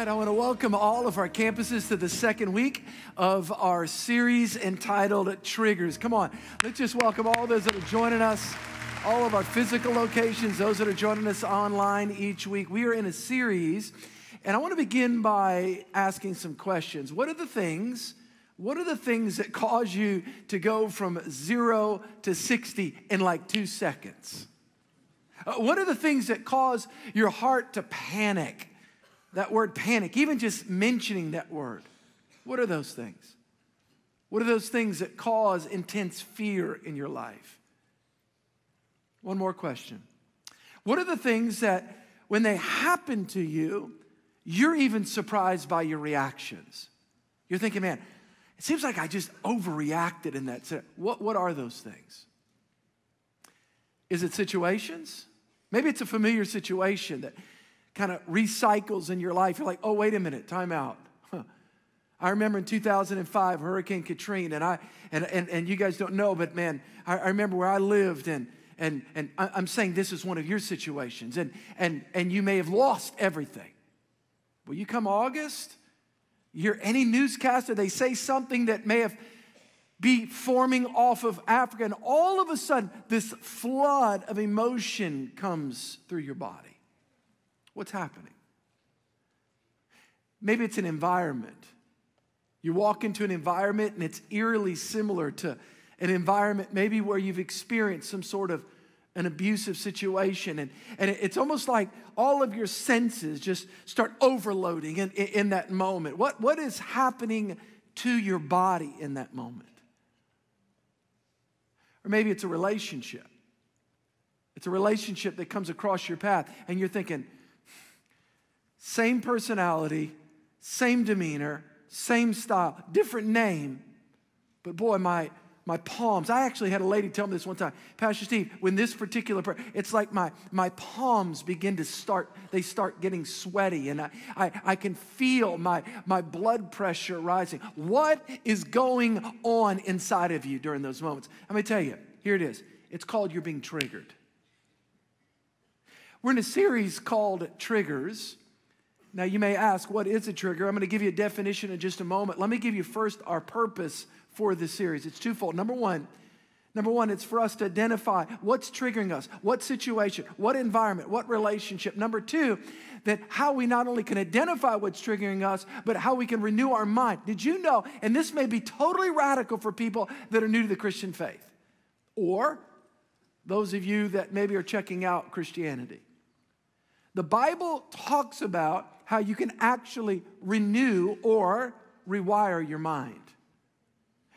right, I want to welcome all of our campuses to the second week of our series entitled Triggers. Come on, let's just welcome all those that are joining us, all of our physical locations, those that are joining us online each week. We are in a series, and I want to begin by asking some questions. What are the things? What are the things that cause you to go from zero to 60 in like two seconds? Uh, what are the things that cause your heart to panic? That word panic, even just mentioning that word. What are those things? What are those things that cause intense fear in your life? One more question. What are the things that, when they happen to you, you're even surprised by your reactions? You're thinking, man, it seems like I just overreacted in that. What, what are those things? Is it situations? Maybe it's a familiar situation that kind of recycles in your life. You're like, oh, wait a minute, time out. I remember in 2005, Hurricane Katrina, and I and, and, and you guys don't know, but man, I, I remember where I lived, and and and I'm saying this is one of your situations, and and and you may have lost everything. Well, you come August, you hear any newscaster, they say something that may have be forming off of Africa, and all of a sudden, this flood of emotion comes through your body. What's happening? Maybe it's an environment. You walk into an environment and it's eerily similar to an environment maybe where you've experienced some sort of an abusive situation. And, and it's almost like all of your senses just start overloading in, in, that moment. What, what is happening to your body in that moment? Or maybe it's a relationship. It's a relationship that comes across your path, and you're thinking, same personality, same demeanor, same style, different name. But boy, my, my palms. I actually had a lady tell me this one time, Pastor Steve, when this particular prayer, it's like my, my palms begin to start, they start getting sweaty, and I, I, I can feel my, my blood pressure rising. What is going on inside of you during those moments? Let me tell you, here it is. It's called You're Being Triggered. We're in a series called Triggers. Now, you may ask, what is a trigger? I'm going to give you a definition in just a moment. Let me give you first our purpose for this series. It's twofold. Number one, number one, it's for us to identify what's triggering us, what situation, what environment, what relationship. Number two, that how we not only can identify what's triggering us, but how we can renew our mind. Did you know, and this may be totally radical for people that are new to the Christian faith, or those of you that maybe are checking out Christianity. The Bible talks about how you can actually renew or rewire your mind.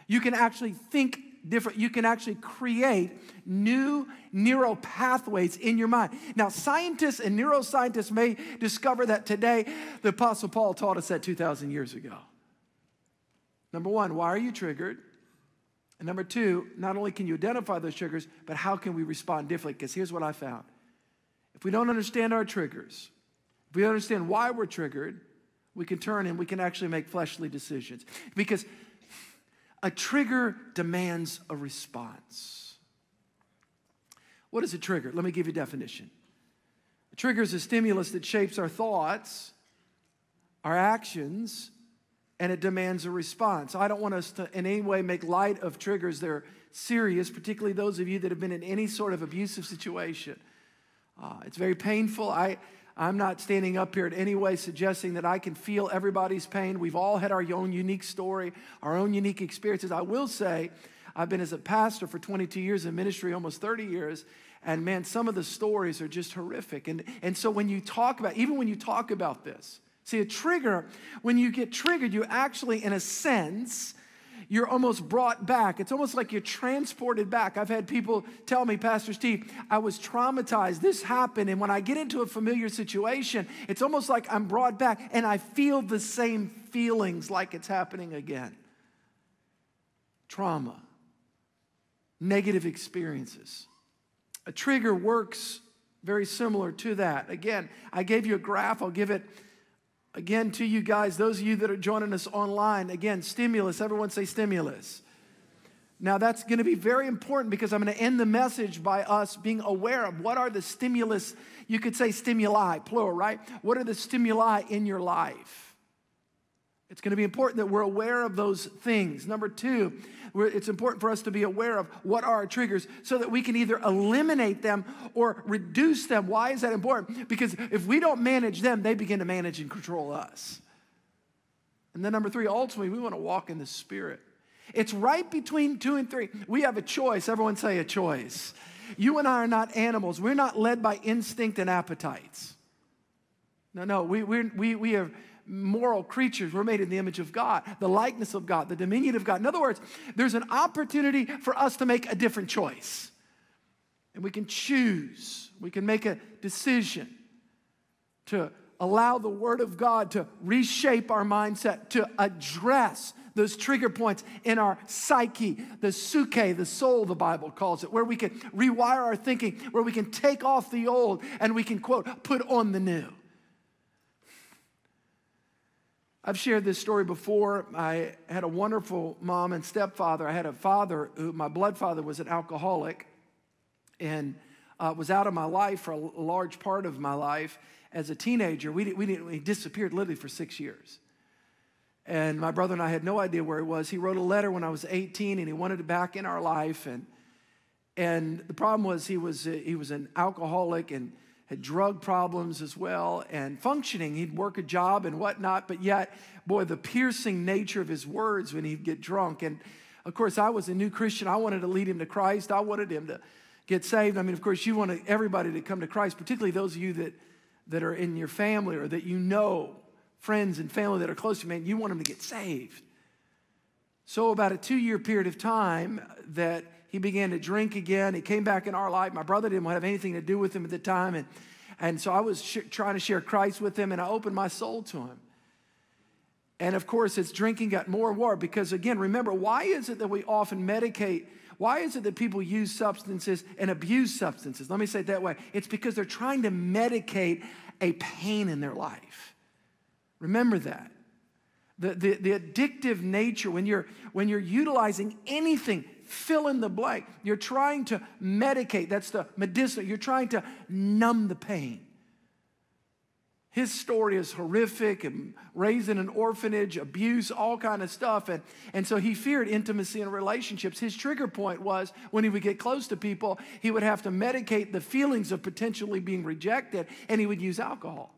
You can actually think different. You can actually create new neural pathways in your mind. Now, scientists and neuroscientists may discover that today. The Apostle Paul taught us that 2,000 years ago. Number one, why are you triggered? And number two, not only can you identify those triggers, but how can we respond differently? Because here's what I found if we don't understand our triggers, if we understand why we're triggered, we can turn and we can actually make fleshly decisions. Because a trigger demands a response. What is a trigger? Let me give you a definition. A trigger is a stimulus that shapes our thoughts, our actions, and it demands a response. I don't want us to in any way make light of triggers. They're serious, particularly those of you that have been in any sort of abusive situation. Uh, it's very painful. I, I'm not standing up here in any way suggesting that I can feel everybody's pain. We've all had our own unique story, our own unique experiences. I will say, I've been as a pastor for 22 years in ministry, almost 30 years, and man, some of the stories are just horrific. And, and so when you talk about, even when you talk about this, see, a trigger, when you get triggered, you actually, in a sense, you're almost brought back. It's almost like you're transported back. I've had people tell me, Pastor Steve, I was traumatized. This happened. And when I get into a familiar situation, it's almost like I'm brought back and I feel the same feelings like it's happening again. Trauma, negative experiences. A trigger works very similar to that. Again, I gave you a graph, I'll give it Again, to you guys, those of you that are joining us online, again, stimulus, everyone say stimulus. Now, that's going to be very important because I'm going to end the message by us being aware of what are the stimulus, you could say stimuli, plural, right? What are the stimuli in your life? It's going to be important that we're aware of those things. Number two, it's important for us to be aware of what are our triggers so that we can either eliminate them or reduce them. Why is that important? Because if we don't manage them, they begin to manage and control us. And then, number three, ultimately, we want to walk in the Spirit. It's right between two and three. We have a choice. Everyone say a choice. You and I are not animals. We're not led by instinct and appetites. No, no, we, we we, we are moral creatures. We're made in the image of God, the likeness of God, the dominion of God. In other words, there's an opportunity for us to make a different choice. And we can choose, we can make a decision to allow the Word of God to reshape our mindset, to address those trigger points in our psyche, the suke, the soul, the Bible calls it, where we can rewire our thinking, where we can take off the old and we can, quote, put on the new. I've shared this story before. I had a wonderful mom and stepfather. I had a father who, my blood father, was an alcoholic and uh, was out of my life for a large part of my life as a teenager. We, we didn't, he disappeared literally for six years. And my brother and I had no idea where he was. He wrote a letter when I was 18 and he wanted it back in our life. And, and the problem was he was, he was an alcoholic and had drug problems as well and functioning. He'd work a job and whatnot, but yet, boy, the piercing nature of his words when he'd get drunk. And of course, I was a new Christian. I wanted to lead him to Christ. I wanted him to get saved. I mean, of course, you want everybody to come to Christ, particularly those of you that, that are in your family or that you know friends and family that are close to you, man, you want them to get saved. So, about a two year period of time, that he began to drink again. He came back in our life. My brother didn't want to have anything to do with him at the time. And, and so I was trying to share Christ with him, and I opened my soul to him. And of course, his drinking got more and more because, again, remember, why is it that we often medicate? Why is it that people use substances and abuse substances? Let me say it that way. It's because they're trying to medicate a pain in their life. Remember that. The, the, the addictive nature, when you're, when you're utilizing anything, fill in the blank, you're trying to medicate, that's the medicinal, you're trying to numb the pain. His story is horrific and raised in an orphanage, abuse, all kind of stuff. And, and so he feared intimacy and relationships. His trigger point was when he would get close to people, he would have to medicate the feelings of potentially being rejected, and he would use alcohol.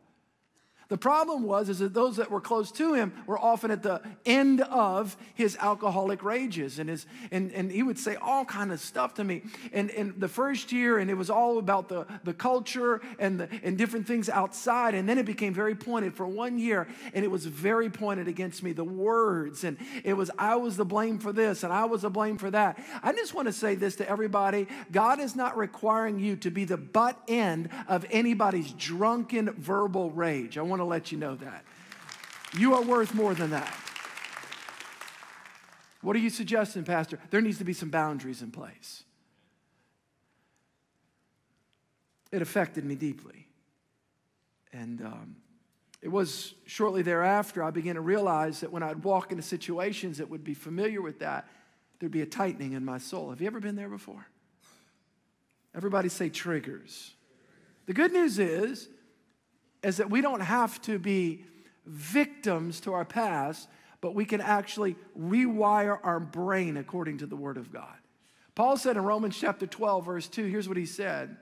The problem was is that those that were close to him were often at the end of his alcoholic rages and his and, and he would say all kind of stuff to me. And in the first year, and it was all about the, the culture and the and different things outside. And then it became very pointed for one year, and it was very pointed against me, the words, and it was I was the blame for this and I was the blame for that. I just want to say this to everybody. God is not requiring you to be the butt end of anybody's drunken verbal rage. I want want to let you know that. You are worth more than that. What are you suggesting, Pastor? There needs to be some boundaries in place. It affected me deeply. And um, it was shortly thereafter I began to realize that when I'd walk into situations that would be familiar with that, there'd be a tightening in my soul. Have you ever been there before? Everybody say triggers. The good news is is that we don't have to be victims to our past, but we can actually rewire our brain according to the Word of God. Paul said in Romans chapter 12, verse 2, here's what he said.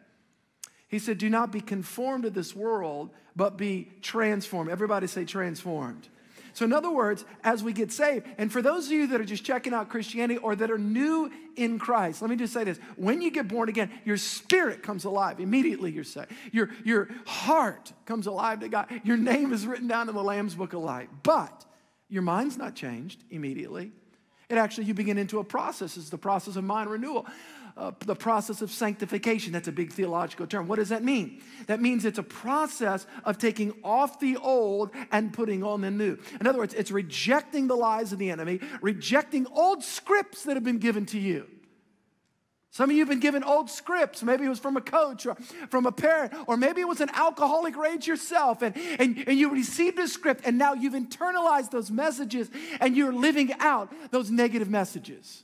He said, Do not be conformed to this world, but be transformed. Everybody say transformed. So, in other words, as we get saved, and for those of you that are just checking out Christianity or that are new in Christ, let me just say this. When you get born again, your spirit comes alive. Immediately you're saved. Your, your heart comes alive to God. Your name is written down in the Lamb's book of life. But your mind's not changed immediately. It actually, you begin into a process. It's the process of mind renewal uh, the process of sanctification. That's a big theological term. What does that mean? That means it's a process of taking off the old and putting on the new. In other words, it's rejecting the lies of the enemy, rejecting old scripts that have been given to you. Some of you have been given old scripts. Maybe it was from a coach or from a parent, or maybe it was an alcoholic rage yourself, and, and, and you received a script, and now you've internalized those messages and you're living out those negative messages.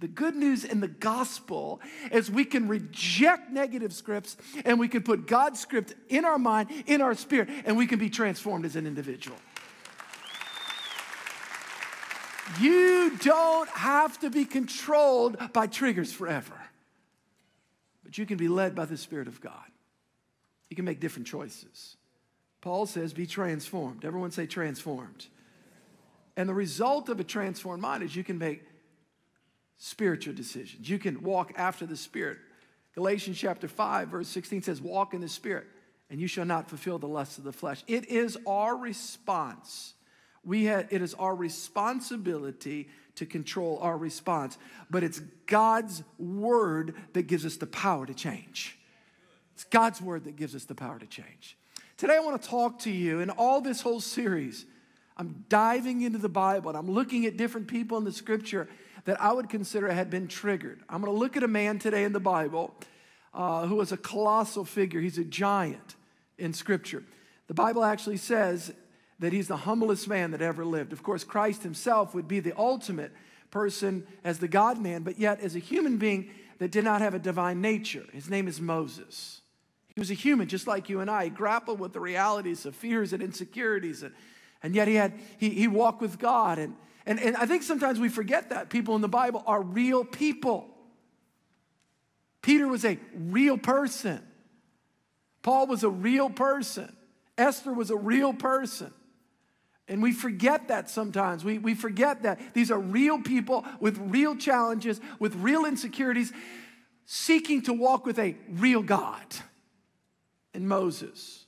The good news in the gospel is we can reject negative scripts and we can put God's script in our mind, in our spirit, and we can be transformed as an individual. You don't have to be controlled by triggers forever, but you can be led by the Spirit of God. You can make different choices. Paul says, be transformed. Everyone say transformed. And the result of a transformed mind is you can make spiritual decisions. You can walk after the Spirit. Galatians chapter 5, verse 16 says, Walk in the Spirit, and you shall not fulfill the lusts of the flesh. It is our response. We have, it is our responsibility to control our response, but it's God's word that gives us the power to change. It's God's word that gives us the power to change. Today, I want to talk to you in all this whole series. I'm diving into the Bible and I'm looking at different people in the scripture that I would consider had been triggered. I'm going to look at a man today in the Bible uh, who was a colossal figure. He's a giant in Scripture. The Bible actually says that he's the humblest man that ever lived. Of course, Christ himself would be the ultimate person as the God man, but yet as a human being that did not have a divine nature. His name is Moses. He was a human just like you and I. He grappled with the realities of fears and insecurities, and, and yet he, had, he, he walked with God. And, and, and I think sometimes we forget that people in the Bible are real people. Peter was a real person. Paul was a real person. Esther was a real person. And we forget that sometimes. We, we forget that these are real people with real challenges, with real insecurities, seeking to walk with a real God. And Moses.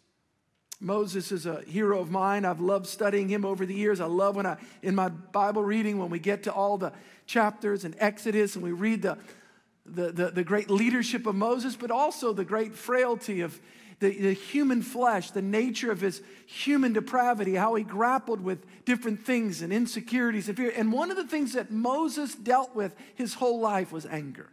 Moses is a hero of mine. I've loved studying him over the years. I love when I, in my Bible reading, when we get to all the chapters in Exodus and we read the, the, the, the great leadership of Moses, but also the great frailty of the, the human flesh, the nature of his human depravity, how he grappled with different things and insecurities and fear. And one of the things that Moses dealt with his whole life was anger.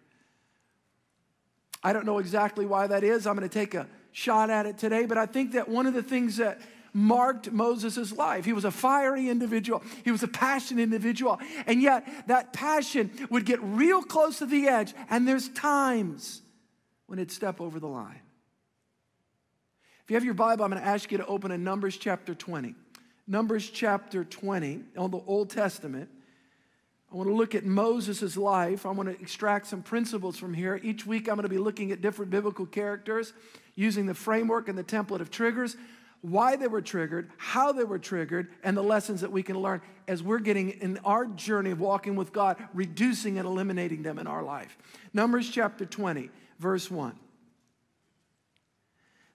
I don't know exactly why that is. I'm going to take a shot at it today, but I think that one of the things that marked Moses' life. He was a fiery individual, he was a passionate individual, and yet that passion would get real close to the edge, and there's times when it'd step over the line. If you have your Bible, I'm going to ask you to open in Numbers chapter 20. Numbers chapter 20 on the Old Testament. I want to look at Moses' life. I want to extract some principles from here. Each week, I'm going to be looking at different biblical characters using the framework and the template of triggers, why they were triggered, how they were triggered, and the lessons that we can learn as we're getting in our journey of walking with God, reducing and eliminating them in our life. Numbers chapter 20, verse 1.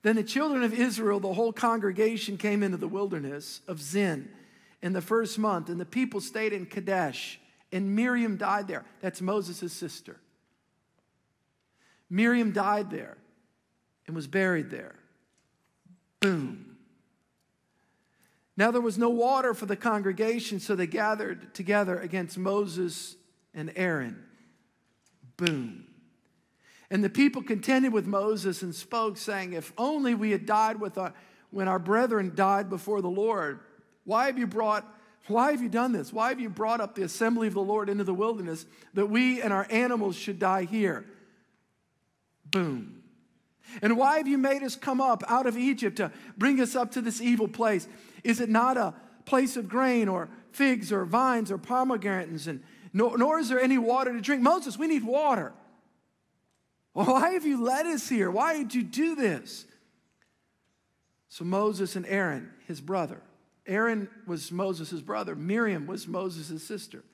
Then the children of Israel, the whole congregation, came into the wilderness of Zin in the first month, and the people stayed in Kadesh and Miriam died there. That's Moses' sister. Miriam died there and was buried there. Boom. Now there was no water for the congregation, so they gathered together against Moses and Aaron. Boom. And the people contended with Moses and spoke, saying, If only we had died with our, when our brethren died before the Lord. Why have you brought why have you done this? Why have you brought up the assembly of the Lord into the wilderness that we and our animals should die here? Boom. And why have you made us come up out of Egypt to bring us up to this evil place? Is it not a place of grain or figs or vines or pomegranates? And nor, nor is there any water to drink. Moses, we need water. Why have you led us here? Why did you do this? So Moses and Aaron, his brother, Aaron was Moses' brother, Miriam was Moses' sister.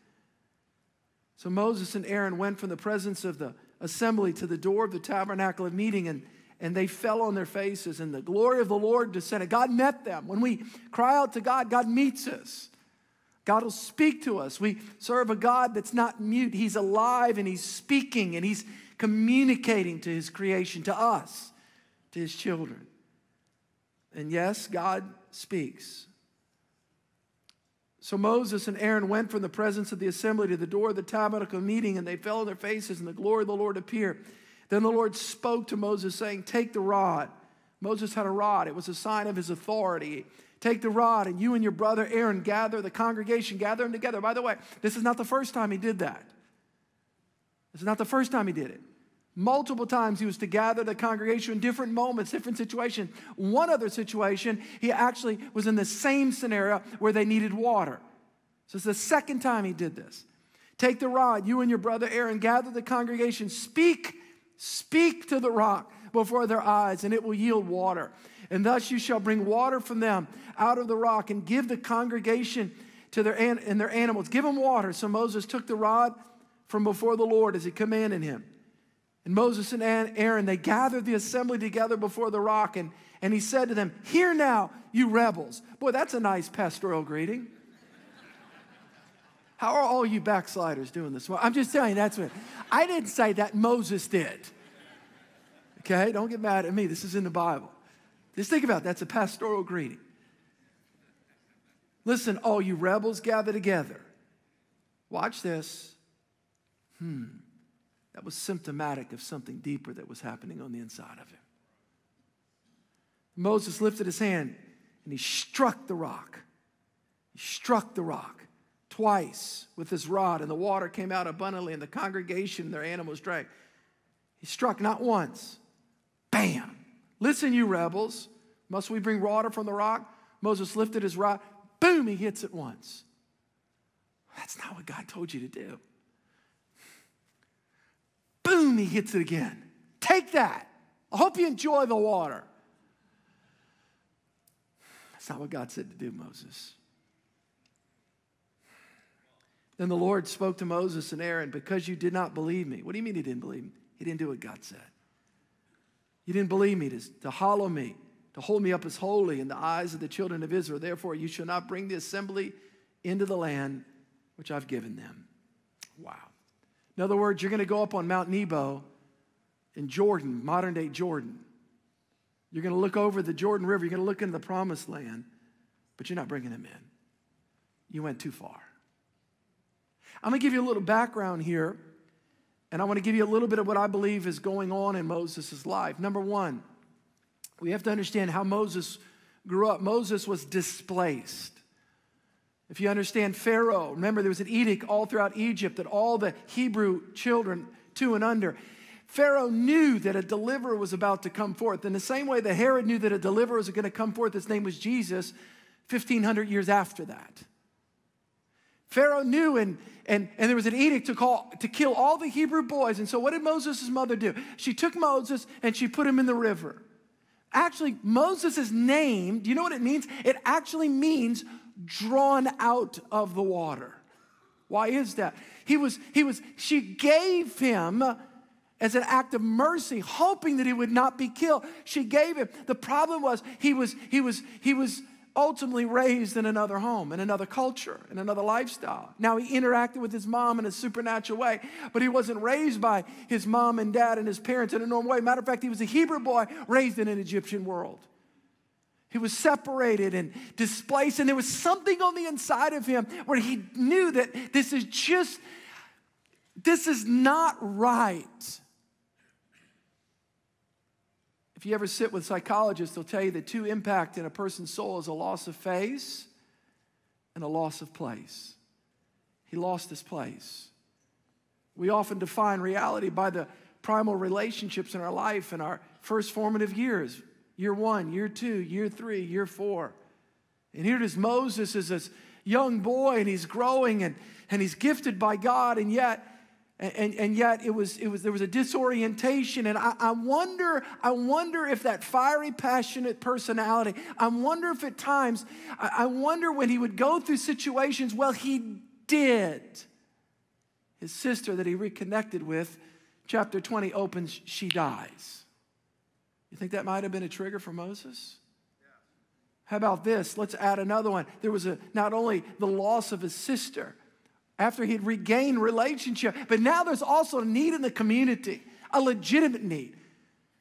So Moses and Aaron went from the presence of the assembly to the door of the tabernacle of meeting, and, and they fell on their faces, and the glory of the Lord descended. God met them. When we cry out to God, God meets us. God will speak to us. We serve a God that's not mute. He's alive and He's speaking and He's communicating to His creation, to us, to His children. And yes, God speaks. So Moses and Aaron went from the presence of the assembly to the door of the tabernacle meeting, and they fell on their faces, and the glory of the Lord appeared. Then the Lord spoke to Moses, saying, Take the rod. Moses had a rod, it was a sign of his authority. Take the rod, and you and your brother Aaron gather the congregation, gather them together. By the way, this is not the first time he did that. This is not the first time he did it. Multiple times he was to gather the congregation in different moments, different situations. One other situation, he actually was in the same scenario where they needed water. So it's the second time he did this. Take the rod, you and your brother Aaron, gather the congregation, speak, speak to the rock before their eyes, and it will yield water. And thus you shall bring water from them out of the rock and give the congregation to their and their animals. Give them water. So Moses took the rod from before the Lord as he commanded him. And Moses and Aaron, they gathered the assembly together before the rock, and, and he said to them, Hear now, you rebels. Boy, that's a nice pastoral greeting. How are all you backsliders doing this? Well, I'm just telling you, that's what I didn't say that, Moses did. Okay, don't get mad at me. This is in the Bible. Just think about it. that's a pastoral greeting. Listen, all you rebels gather together. Watch this. Hmm. That was symptomatic of something deeper that was happening on the inside of him. Moses lifted his hand and he struck the rock. He struck the rock twice with his rod, and the water came out abundantly, and the congregation their animals drank. He struck not once. Bam! Listen, you rebels. Must we bring water from the rock? Moses lifted his rod. Boom! He hits it once. That's not what God told you to do. Boom, he hits it again. Take that. I hope you enjoy the water. That's not what God said to do, Moses. Then the Lord spoke to Moses and Aaron, because you did not believe me. What do you mean he didn't believe me? He didn't do what God said. You didn't believe me to, to hollow me, to hold me up as holy in the eyes of the children of Israel. Therefore, you shall not bring the assembly into the land which I've given them. Wow. In other words, you're going to go up on Mount Nebo in Jordan, modern day Jordan. You're going to look over the Jordan River. You're going to look into the promised land, but you're not bringing them in. You went too far. I'm going to give you a little background here, and I want to give you a little bit of what I believe is going on in Moses' life. Number one, we have to understand how Moses grew up. Moses was displaced. If you understand Pharaoh, remember there was an edict all throughout Egypt that all the Hebrew children, two and under, Pharaoh knew that a deliverer was about to come forth. In the same way that Herod knew that a deliverer was going to come forth, his name was Jesus, 1500 years after that. Pharaoh knew, and, and, and there was an edict to, call, to kill all the Hebrew boys. And so, what did Moses' mother do? She took Moses and she put him in the river. Actually, Moses' name, do you know what it means? It actually means drawn out of the water. Why is that? He was, he was, she gave him as an act of mercy, hoping that he would not be killed. She gave him. The problem was he was, he was, he was ultimately raised in another home, in another culture, in another lifestyle. Now he interacted with his mom in a supernatural way, but he wasn't raised by his mom and dad and his parents in a normal way. Matter of fact, he was a Hebrew boy raised in an Egyptian world. He was separated and displaced, and there was something on the inside of him where he knew that this is just, this is not right. If you ever sit with psychologists, they'll tell you that two impact in a person's soul is a loss of face and a loss of place. He lost his place. We often define reality by the primal relationships in our life in our first formative years year one, year two, year three, year four. And here it is Moses is this young boy and he's growing and, and he's gifted by God, and yet, and, and yet it was, it was there was a disorientation. And I, I wonder, I wonder if that fiery, passionate personality, I wonder if at times, I, I wonder when he would go through situations, well, he did. His sister that he reconnected with, chapter 20 opens, she dies. You think that might have been a trigger for Moses? How about this? Let's add another one. There was a, not only the loss of his sister after he'd regained relationship, but now there's also a need in the community, a legitimate need.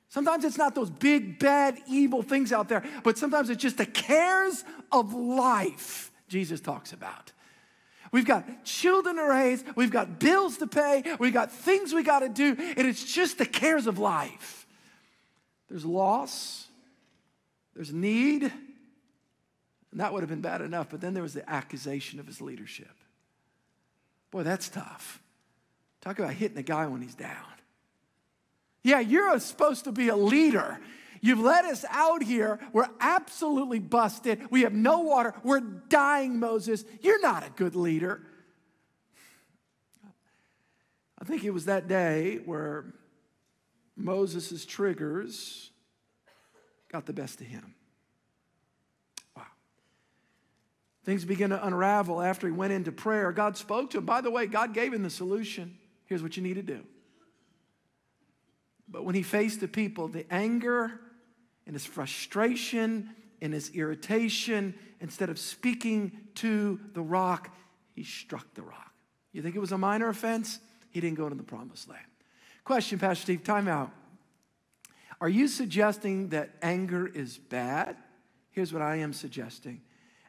Sometimes it's not those big, bad, evil things out there, but sometimes it's just the cares of life Jesus talks about. We've got children to raise, we've got bills to pay, we've got things we got to do, and it's just the cares of life. There's loss, there's need, and that would have been bad enough, but then there was the accusation of his leadership. Boy, that's tough. Talk about hitting a guy when he's down. Yeah, you're supposed to be a leader. You've let us out here. We're absolutely busted. We have no water. We're dying, Moses. You're not a good leader. I think it was that day where Moses' triggers got the best of him. Wow. Things began to unravel after he went into prayer. God spoke to him. By the way, God gave him the solution. Here's what you need to do. But when he faced the people, the anger and his frustration and his irritation, instead of speaking to the rock, he struck the rock. You think it was a minor offense? He didn't go into the promised land. Question, Pastor Steve, time out. Are you suggesting that anger is bad? Here's what I am suggesting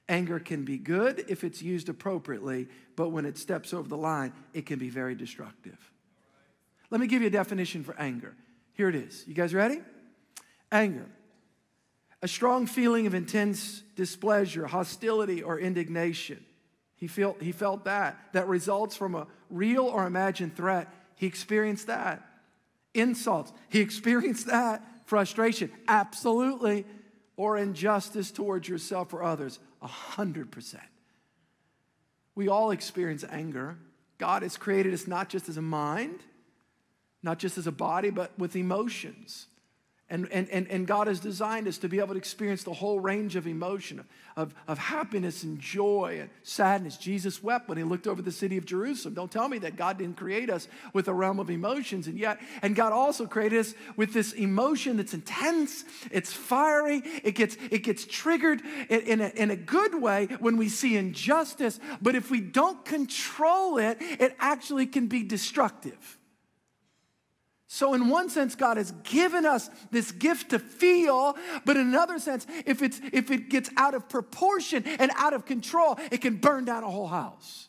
anger can be good if it's used appropriately, but when it steps over the line, it can be very destructive. Let me give you a definition for anger. Here it is. You guys ready? Anger. A strong feeling of intense displeasure, hostility, or indignation. He felt, he felt that. That results from a real or imagined threat. He experienced that. Insults. He experienced that. Frustration. Absolutely. Or injustice towards yourself or others. A hundred percent. We all experience anger. God has created us not just as a mind, not just as a body, but with emotions. And, and, and, and God has designed us to be able to experience the whole range of emotion, of, of happiness and joy and sadness. Jesus wept when he looked over the city of Jerusalem. Don't tell me that God didn't create us with a realm of emotions. And yet, and God also created us with this emotion that's intense, it's fiery, it gets, it gets triggered in, in, a, in a good way when we see injustice. But if we don't control it, it actually can be destructive. So, in one sense, God has given us this gift to feel, but in another sense, if, it's, if it gets out of proportion and out of control, it can burn down a whole house.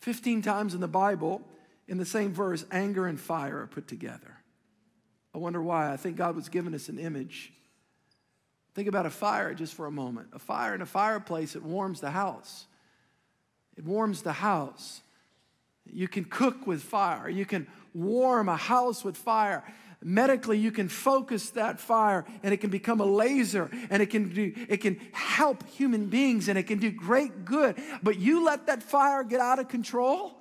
15 times in the Bible, in the same verse, anger and fire are put together. I wonder why. I think God was giving us an image. Think about a fire just for a moment. A fire in a fireplace, it warms the house. It warms the house. You can cook with fire. You can warm a house with fire. Medically, you can focus that fire and it can become a laser and it can do, it can help human beings and it can do great good. But you let that fire get out of control.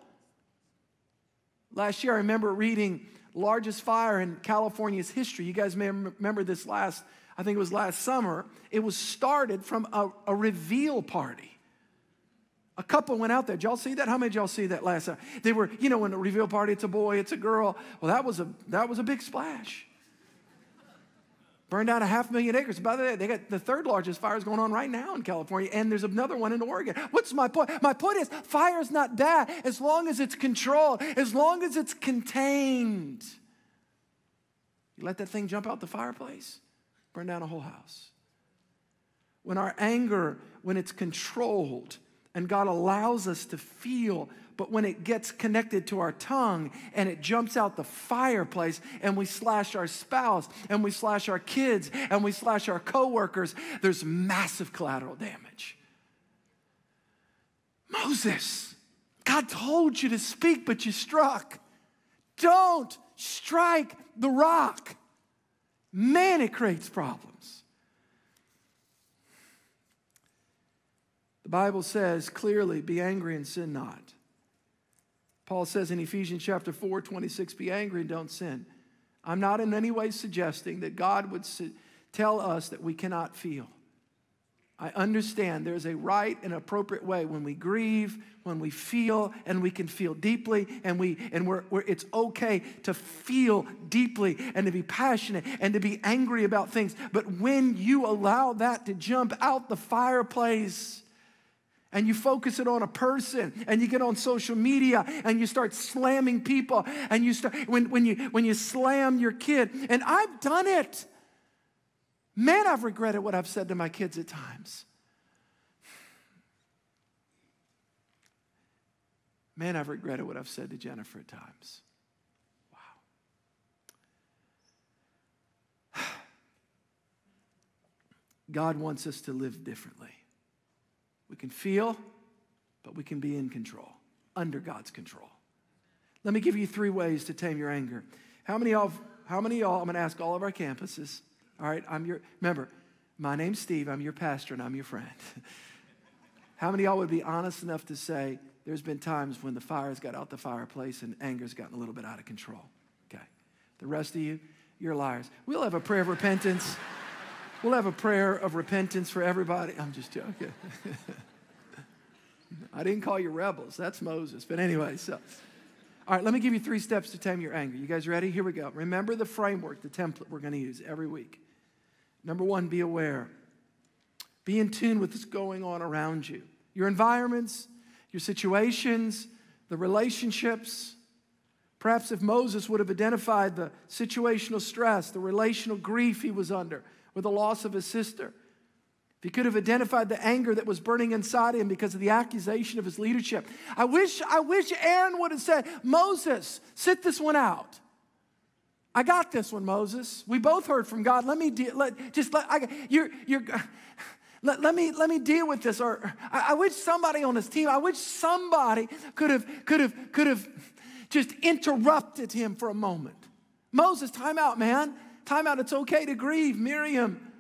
Last year, I remember reading largest fire in California's history. You guys may remember this last, I think it was last summer. It was started from a, a reveal party. A couple went out there. Did y'all see that? How many of y'all see that last time? They were, you know, when the reveal party, it's a boy, it's a girl. Well, that was a that was a big splash. Burned down a half million acres. By the way, they got the third largest fires going on right now in California, and there's another one in Oregon. What's my point? My point is fire is not bad as long as it's controlled, as long as it's contained. You let that thing jump out the fireplace, burn down a whole house. When our anger, when it's controlled, and God allows us to feel. But when it gets connected to our tongue and it jumps out the fireplace and we slash our spouse and we slash our kids and we slash our coworkers, there's massive collateral damage. Moses, God told you to speak, but you struck. Don't strike the rock. Man, it creates problems. The Bible says clearly, be angry and sin not. Paul says in Ephesians chapter 4, 26, be angry and don't sin. I'm not in any way suggesting that God would tell us that we cannot feel. I understand there's a right and appropriate way when we grieve, when we feel, and we can feel deeply, and we and we're, we're, it's okay to feel deeply and to be passionate and to be angry about things. But when you allow that to jump out the fireplace, and you focus it on a person and you get on social media and you start slamming people and you start when, when you when you slam your kid and i've done it. Man i've regretted what i've said to my kids at times. Man i've regretted what i've said to jennifer at times. Wow. God wants us to live differently we can feel, but we can be in control, under God's control. Let me give you three ways to tame your anger. How many of how many y'all, I'm gonna ask all of our campuses. All right, I'm your remember, my name's Steve, I'm your pastor, and I'm your friend. how many y'all would be honest enough to say there's been times when the fire's got out the fireplace and anger's gotten a little bit out of control? Okay. The rest of you, you're liars. We'll have a prayer of repentance. We'll have a prayer of repentance for everybody. I'm just joking. I didn't call you rebels. That's Moses. But anyway, so. All right, let me give you three steps to tame your anger. You guys ready? Here we go. Remember the framework, the template we're going to use every week. Number one, be aware. Be in tune with what's going on around you. Your environments, your situations, the relationships. Perhaps if Moses would have identified the situational stress, the relational grief he was under with the loss of his sister, if he could have identified the anger that was burning inside him because of the accusation of his leadership. I wish, I wish Aaron would have said, Moses, sit this one out. I got this one, Moses. We both heard from God. Let me de- let just let I, you're you're let, let me let me deal with this. Or I, I wish somebody on his team. I wish somebody could have could have could have just interrupted him for a moment. Moses, time out, man. Time out. It's okay to grieve. Miriam,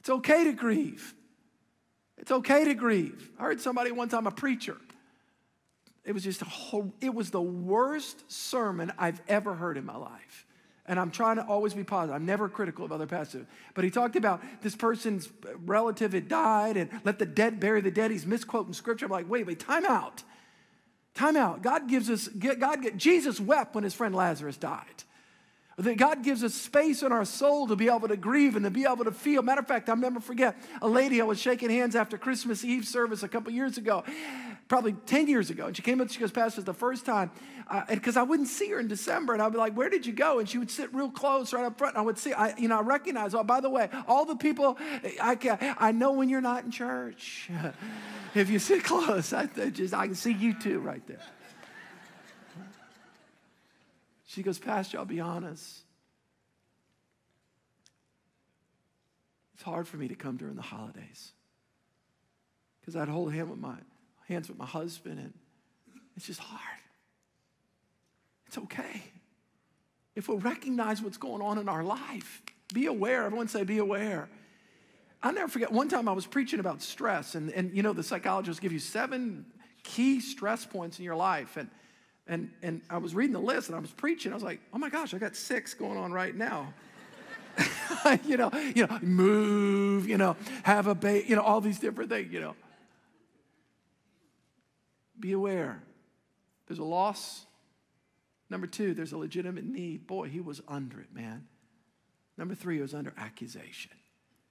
it's okay to grieve. It's okay to grieve. I heard somebody one time, a preacher. It was just a whole, it was the worst sermon I've ever heard in my life. And I'm trying to always be positive. I'm never critical of other pastors. But he talked about this person's relative had died and let the dead bury the dead. He's misquoting scripture. I'm like, wait, wait, time out. Time out. God gives us, God, Jesus wept when his friend Lazarus died. That God gives us space in our soul to be able to grieve and to be able to feel. Matter of fact, I'll never forget a lady I was shaking hands after Christmas Eve service a couple years ago, probably 10 years ago. And she came up, she goes, Pastor, it's the first time, because uh, I wouldn't see her in December. And I'd be like, Where did you go? And she would sit real close right up front. And I would see, I, you know, I recognize, oh, by the way, all the people, I, can, I know when you're not in church. if you sit close, I, just, I can see you too right there. She goes, Pastor, I'll be honest. It's hard for me to come during the holidays because I'd hold hand with my, hands with my husband, and it's just hard. It's okay. If we recognize what's going on in our life, be aware. Everyone say, be aware. I'll never forget one time I was preaching about stress, and, and you know, the psychologists give you seven key stress points in your life. And and, and I was reading the list and I was preaching. I was like, oh my gosh, I got six going on right now. you know, you know, move, you know, have a baby, you know, all these different things, you know. Be aware. There's a loss. Number two, there's a legitimate need. Boy, he was under it, man. Number three, he was under accusation.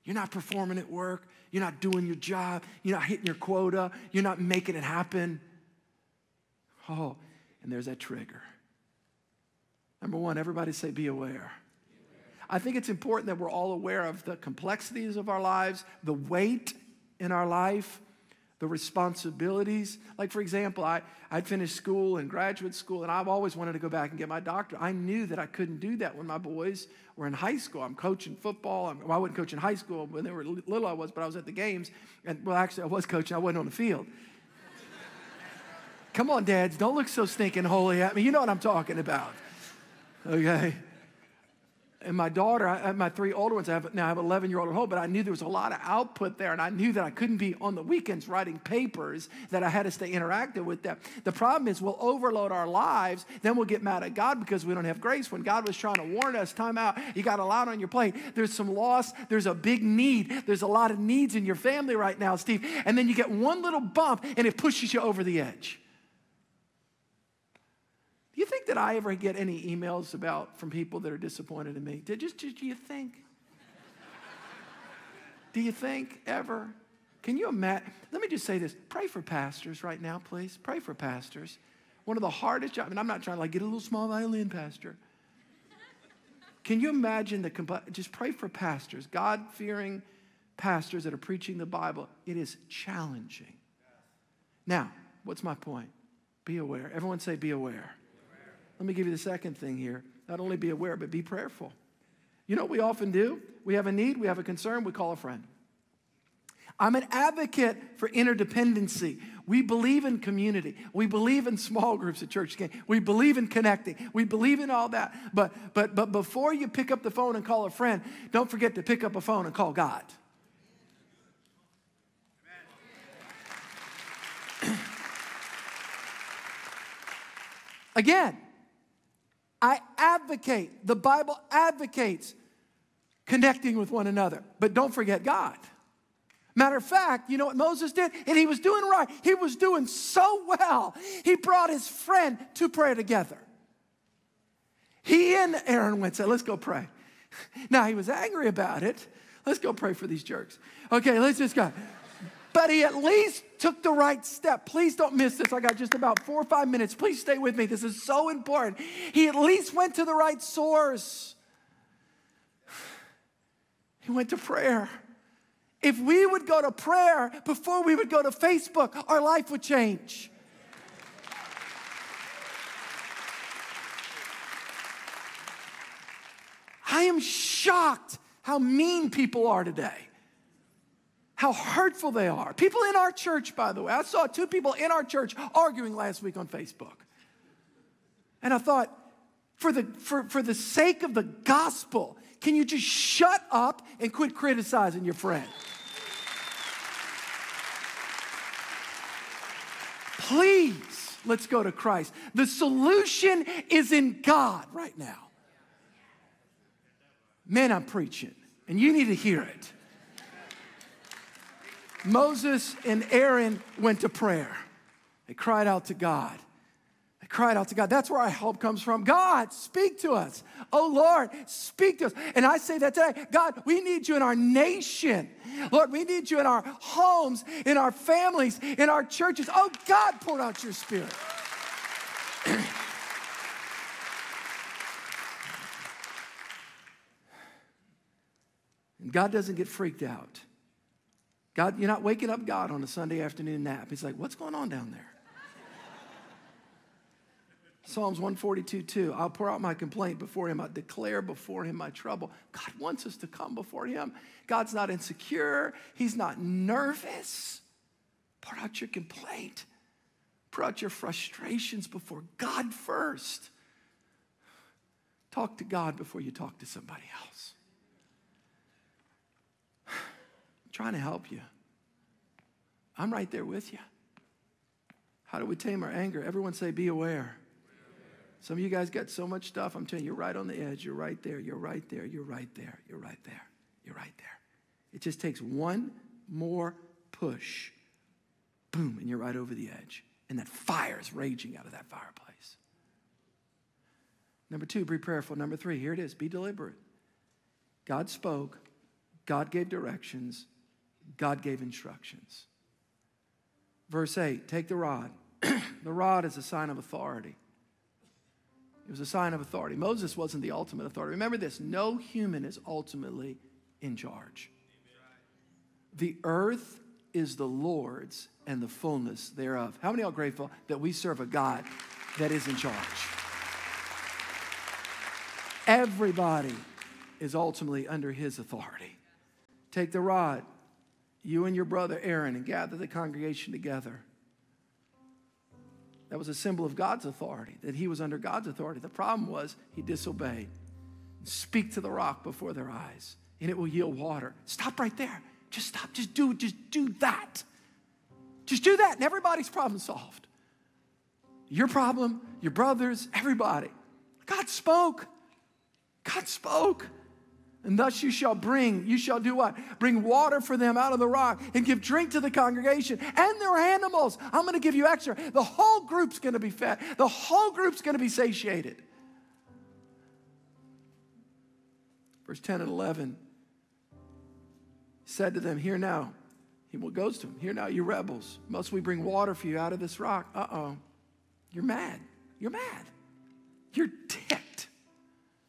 You're not performing at work. You're not doing your job. You're not hitting your quota. You're not making it happen. Oh, and there's that trigger. Number one, everybody say, be aware. I think it's important that we're all aware of the complexities of our lives, the weight in our life, the responsibilities. Like, for example, I, I'd finished school and graduate school, and I've always wanted to go back and get my doctorate. I knew that I couldn't do that when my boys were in high school. I'm coaching football. I'm, well, I wasn't coaching high school when they were little, I was, but I was at the games. And, well, actually, I was coaching, I wasn't on the field. Come on, dads, don't look so stinking holy at me. You know what I'm talking about. Okay? And my daughter, I, my three older ones, I have, now I have 11 year old at home, but I knew there was a lot of output there, and I knew that I couldn't be on the weekends writing papers, that I had to stay interactive with them. The problem is, we'll overload our lives, then we'll get mad at God because we don't have grace. When God was trying to warn us, time out, you got a lot on your plate. There's some loss, there's a big need, there's a lot of needs in your family right now, Steve. And then you get one little bump, and it pushes you over the edge. Do you think that I ever get any emails about from people that are disappointed in me? Did just do you think? do you think ever? Can you imagine? Let me just say this. Pray for pastors right now, please. Pray for pastors. One of the hardest jobs, and I'm not trying to like get a little small violin, pastor. Can you imagine the compl- just pray for pastors, God-fearing pastors that are preaching the Bible. It is challenging. Now, what's my point? Be aware. Everyone say be aware. Let me give you the second thing here. Not only be aware, but be prayerful. You know what we often do? We have a need, we have a concern, we call a friend. I'm an advocate for interdependency. We believe in community. We believe in small groups at church. We believe in connecting. We believe in all that. But, but, but before you pick up the phone and call a friend, don't forget to pick up a phone and call God. Again, I advocate, the Bible advocates connecting with one another, but don't forget God. Matter of fact, you know what Moses did? And he was doing right. He was doing so well. He brought his friend to pray together. He and Aaron went, said, let's go pray. Now he was angry about it. Let's go pray for these jerks. Okay, let's just go. But he at least took the right step. Please don't miss this. I got just about four or five minutes. Please stay with me. This is so important. He at least went to the right source. He went to prayer. If we would go to prayer before we would go to Facebook, our life would change. I am shocked how mean people are today, how hurtful they are. People in our church, by the way, I saw two people in our church arguing last week on Facebook. And I thought, for the, for, for the sake of the gospel, can you just shut up and quit criticizing your friend? Please, let's go to Christ. The solution is in God right now. Man, I'm preaching, and you need to hear it. Moses and Aaron went to prayer. They cried out to God. They cried out to God. That's where our help comes from. God, speak to us. Oh Lord, speak to us. And I say that today God, we need you in our nation. Lord, we need you in our homes, in our families, in our churches. Oh God, pour out your spirit. and God doesn't get freaked out. God, you're not waking up God on a Sunday afternoon nap. He's like, what's going on down there? Psalms 142, 2. I'll pour out my complaint before him. I declare before him my trouble. God wants us to come before him. God's not insecure. He's not nervous. Pour out your complaint. Pour out your frustrations before God first. Talk to God before you talk to somebody else. I'm trying to help you. I'm right there with you. How do we tame our anger? Everyone say, be aware. Some of you guys got so much stuff. I'm telling you, you're right on the edge. You're right there. You're right there. You're right there. You're right there. You're right there. It just takes one more push. Boom, and you're right over the edge. And that fire is raging out of that fireplace. Number two, be prayerful. Number three, here it is be deliberate. God spoke, God gave directions, God gave instructions. Verse 8 take the rod. the rod is a sign of authority. It was a sign of authority. Moses wasn't the ultimate authority. Remember this no human is ultimately in charge. The earth is the Lord's and the fullness thereof. How many are grateful that we serve a God that is in charge? Everybody is ultimately under his authority. Take the rod, you and your brother Aaron, and gather the congregation together. That was a symbol of God's authority, that he was under God's authority. The problem was he disobeyed. Speak to the rock before their eyes, and it will yield water. Stop right there. Just stop. Just do, just do that. Just do that, and everybody's problem solved. Your problem, your brothers, everybody. God spoke. God spoke. And thus you shall bring, you shall do what? Bring water for them out of the rock and give drink to the congregation and their animals. I'm going to give you extra. The whole group's going to be fed, the whole group's going to be satiated. Verse 10 and 11 said to them, Here now, he goes to them, Here now, you rebels, must we bring water for you out of this rock? Uh oh. You're mad. You're mad. You're ticked.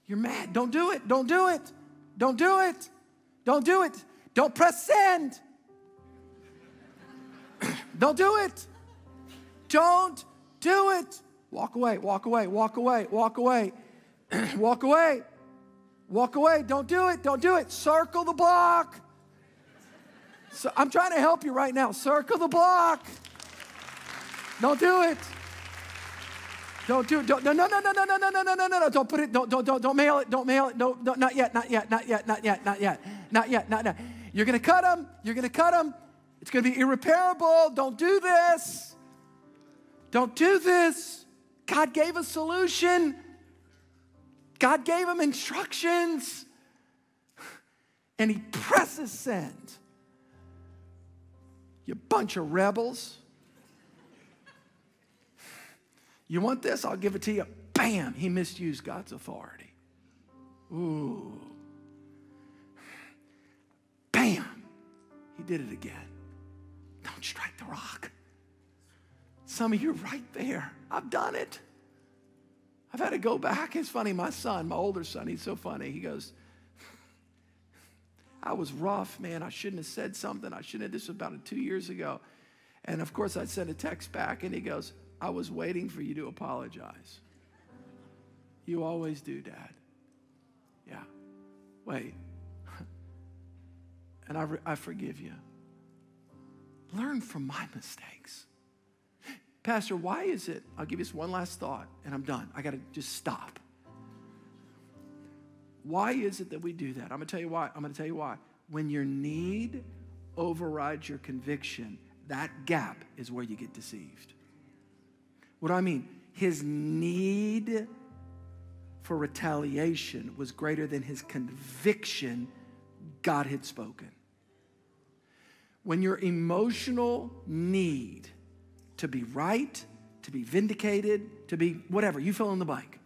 You're mad. Don't do it. Don't do it. Don't do it. Don't do it. Don't press send. Don't do it. Don't do it. Walk away, walk away, walk away, walk away, walk away, walk away. Don't do it, don't do it. Circle the block. So I'm trying to help you right now. Circle the block. Don't do it. Don't do. Don't, no, no, no, no, no, no, no, no, no, no, no, no. Don't put it, don't, don't, don't, don't mail it. Don't mail it. No, no, not yet, not yet, not yet, not yet, not yet, not yet, not yet. You're to cut them. You're to cut them. It's to be irreparable. Don't do this. Don't do this. God gave a solution. God gave him instructions. And he presses send. You bunch of rebels. You want this? I'll give it to you. Bam! He misused God's authority. Ooh. Bam! He did it again. Don't strike the rock. Some of you right there. I've done it. I've had to go back. It's funny, my son, my older son, he's so funny. He goes, I was rough, man. I shouldn't have said something. I shouldn't have. This was about two years ago. And of course, I sent a text back, and he goes, I was waiting for you to apologize. You always do, Dad. Yeah. Wait. And I, re- I forgive you. Learn from my mistakes. Pastor, why is it? I'll give you this one last thought, and I'm done. I got to just stop. Why is it that we do that? I'm going to tell you why. I'm going to tell you why. When your need overrides your conviction, that gap is where you get deceived. What do I mean? His need for retaliation was greater than his conviction God had spoken. When your emotional need to be right, to be vindicated, to be whatever, you fill in the blank.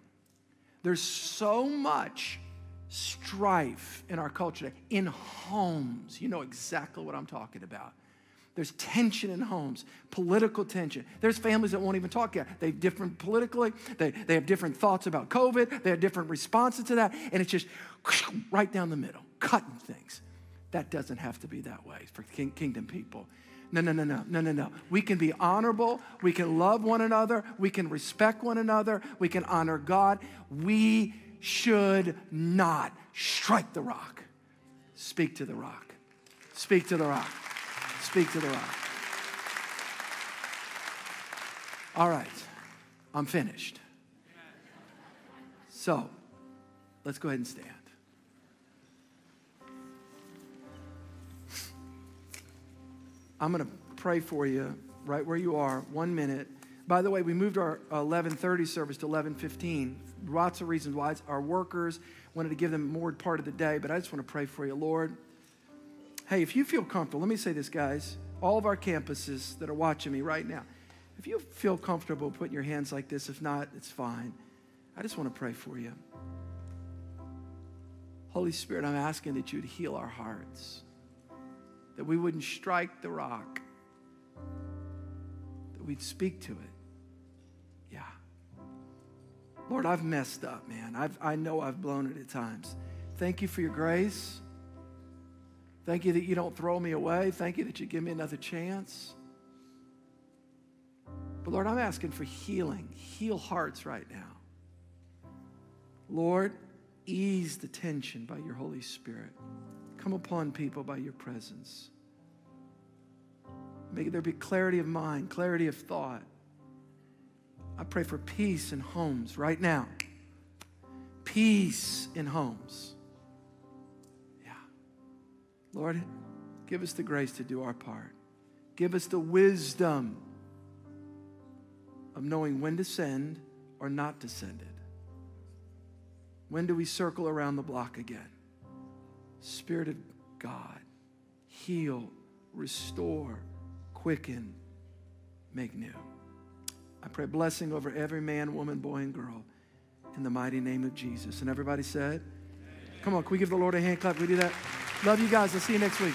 There's so much strife in our culture, in homes. You know exactly what I'm talking about. There's tension in homes, political tension. There's families that won't even talk yet. They different politically, they, they have different thoughts about COVID, they have different responses to that, and it's just right down the middle, cutting things. That doesn't have to be that way for kingdom people. No, no, no, no, no, no, no. We can be honorable. We can love one another. We can respect one another. We can honor God. We should not strike the rock. Speak to the rock. Speak to the rock. Speak to the rock. All right, I'm finished. So, let's go ahead and stand. I'm going to pray for you right where you are, one minute. By the way, we moved our 11:30 service to 11:15. Lots of reasons why. Our workers wanted to give them more part of the day, but I just want to pray for you, Lord. Hey, if you feel comfortable, let me say this, guys. All of our campuses that are watching me right now, if you feel comfortable putting your hands like this, if not, it's fine. I just want to pray for you. Holy Spirit, I'm asking that you'd heal our hearts, that we wouldn't strike the rock, that we'd speak to it. Yeah. Lord, I've messed up, man. I've, I know I've blown it at times. Thank you for your grace. Thank you that you don't throw me away. Thank you that you give me another chance. But Lord, I'm asking for healing. Heal hearts right now. Lord, ease the tension by your Holy Spirit. Come upon people by your presence. Make there be clarity of mind, clarity of thought. I pray for peace in homes right now. Peace in homes. Lord, give us the grace to do our part. Give us the wisdom of knowing when to send or not to send it. When do we circle around the block again? Spirit of God, heal, restore, quicken, make new. I pray blessing over every man, woman, boy, and girl in the mighty name of Jesus. And everybody said, Come on, can we give the Lord a hand clap? Can we do that? Love you guys. I'll see you next week.